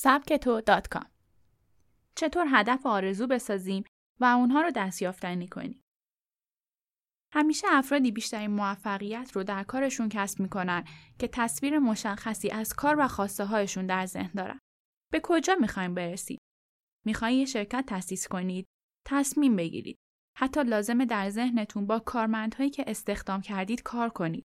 سبکتو.com چطور هدف آرزو بسازیم و اونها رو دستیافتنی کنیم. همیشه افرادی بیشترین موفقیت رو در کارشون کسب می‌کنن که تصویر مشخصی از کار و خواسته هایشون در ذهن دارن. به کجا می‌خوایم برسید؟ می‌خواین یه شرکت تأسیس کنید؟ تصمیم بگیرید. حتی لازمه در ذهنتون با کارمندهایی که استخدام کردید کار کنید.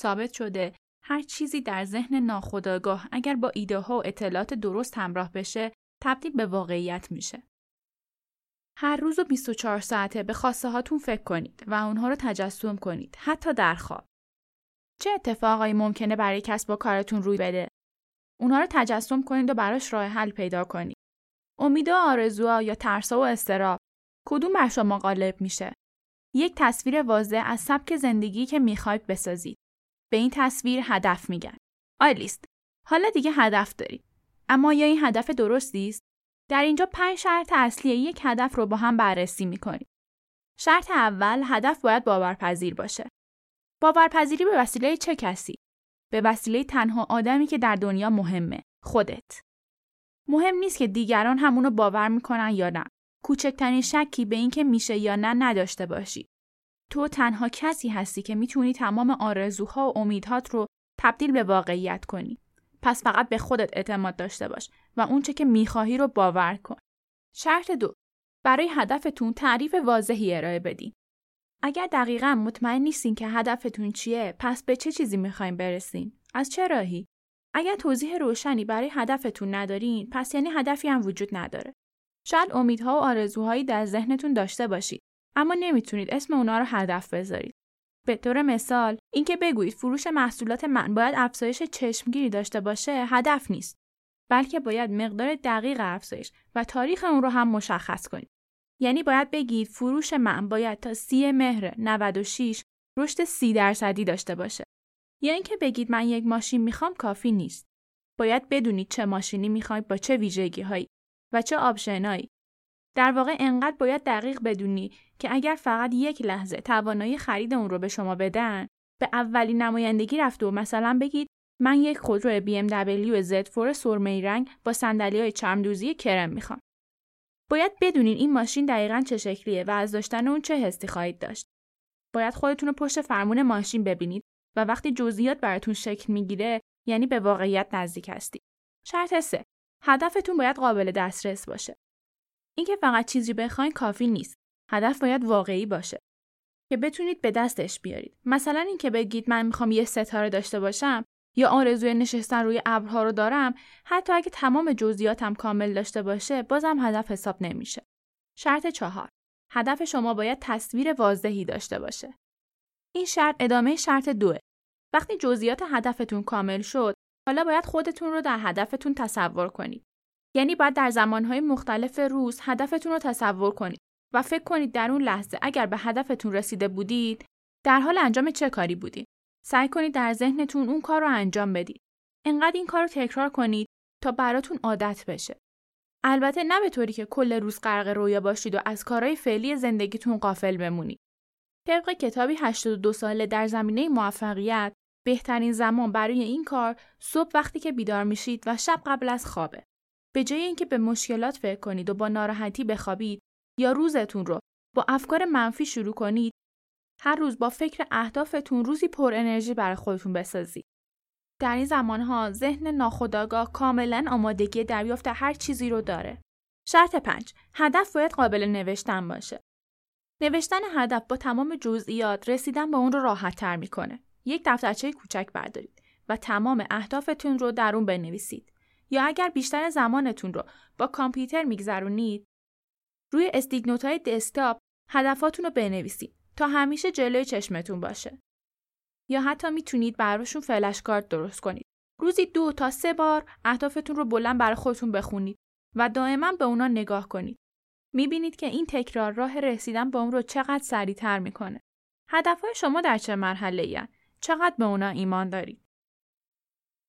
ثابت شده هر چیزی در ذهن ناخودآگاه اگر با ایده ها و اطلاعات درست همراه بشه تبدیل به واقعیت میشه. هر روز و 24 ساعته به خواسته هاتون فکر کنید و اونها رو تجسم کنید حتی در خواب. چه اتفاقایی ممکنه برای کسب و کارتون روی بده؟ اونها رو تجسم کنید و براش راه حل پیدا کنید. امید و آرزوها یا ترسا و استراب کدوم بر شما غالب میشه؟ یک تصویر واضح از سبک زندگی که می‌خواید بسازید. به این تصویر هدف میگن. آیلیست حالا دیگه هدف دارید. اما یا این هدف درستی است؟ در اینجا پنج شرط اصلی یک هدف رو با هم بررسی می‌کنیم. شرط اول هدف باید باورپذیر باشه. باورپذیری به وسیله چه کسی؟ به وسیله تنها آدمی که در دنیا مهمه، خودت. مهم نیست که دیگران همونو باور می‌کنن یا نه. کوچکترین شکی به اینکه میشه یا نه نداشته باشی. تو تنها کسی هستی که می‌تونی تمام آرزوها و امیدهات رو تبدیل به واقعیت کنی. پس فقط به خودت اعتماد داشته باش و اونچه که می‌خواهی رو باور کن. شرط دو برای هدفتون تعریف واضحی ارائه بدین. اگر دقیقا مطمئن نیستین که هدفتون چیه پس به چه چیزی می‌خواین برسین؟ از چه راهی؟ اگر توضیح روشنی برای هدفتون ندارین پس یعنی هدفی هم وجود نداره. شاید امیدها و آرزوهایی در ذهنتون داشته باشید اما نمی‌تونید اسم اونا رو هدف بذارید. به طور مثال اینکه بگویید فروش محصولات من باید افزایش چشمگیری داشته باشه هدف نیست بلکه باید مقدار دقیق افزایش و تاریخ اون رو هم مشخص کنید. یعنی باید بگید فروش من باید تا سی مهر 96 رشد سی درصدی داشته باشه. یا اینکه بگید من یک ماشین می‌خوام کافی نیست. باید بدونید چه ماشینی می‌خواید با چه ویژگی هایی و چه آپشنایی در واقع انقدر باید دقیق بدونی که اگر فقط یک لحظه توانایی خرید اون رو به شما بدن به اولین نمایندگی رفته و مثلا بگید من یک خودرو BMW Z4 سرمه رنگ با صندلی های چرمدوزی کرم می‌خوام. باید بدونین این ماشین دقیقا چه شکلیه و از داشتن اون چه حسی خواهید داشت. باید خودتون رو پشت فرمون ماشین ببینید و وقتی جزئیات براتون شکل می‌گیره یعنی به واقعیت نزدیک هستید. شرط سه هدفتون باید قابل دسترس باشه. اینکه فقط چیزی بخواین کافی نیست. هدف باید واقعی باشه. که بتونید به دستش بیارید. مثلا اینکه بگید من می‌خوام یه ستاره داشته باشم یا آرزوی نشستن روی ابرها رو دارم، حتی اگه تمام جزئیاتم کامل داشته باشه، بازم هدف حساب نمیشه. شرط چهار. هدف شما باید تصویر واضحی داشته باشه. این شرط ادامه شرط دوه. وقتی جزئیات هدفتون کامل شد، حالا باید خودتون رو در هدفتون تصور کنید. یعنی باید در زمانهای مختلف روز هدفتون رو تصور کنید و فکر کنید در اون لحظه اگر به هدفتون رسیده بودید در حال انجام چه کاری بودید. سعی کنید در ذهنتون اون کار رو انجام بدید. انقدر این کار رو تکرار کنید تا براتون عادت بشه. البته نه به طوری که کل روز غرق رویا باشید و از کارهای فعلی زندگیتون قافل بمونید. طبق کتابی 82 ساله در زمینه موفقیت بهترین زمان برای این کار صبح وقتی که بیدار میشید و شب قبل از خوابه. به جای اینکه به مشکلات فکر کنید و با ناراحتی بخوابید یا روزتون رو با افکار منفی شروع کنید هر روز با فکر اهدافتون روزی پر انرژی برای خودتون بسازید. در این زمانها ذهن ناخودآگاه کاملا آمادگی دریافت هر چیزی رو داره. شرط پنج هدف باید قابل نوشتن باشه. نوشتن هدف با تمام جزئیات رسیدن به اون رو راحت تر می‌کنه. یک دفترچه کوچک بردارید و تمام اهدافتون رو در اون بنویسید. یا اگر بیشتر زمانتون رو با کامپیوتر میگذرونید روی استیک های دسکتاپ هدفاتون رو بنویسید تا همیشه جلوی چشمتون باشه. یا حتی می‌تونید براشون فلش کارت درست کنید. روزی دو تا سه بار اهدافتون رو بلند برای خودتون بخونید و دائما به اونا نگاه کنید. می‌بینید که این تکرار راه رسیدن به اون رو چقدر سریعتر می‌کنه. هدفهای شما در چه مرحله چقدر به اونا ایمان دارید؟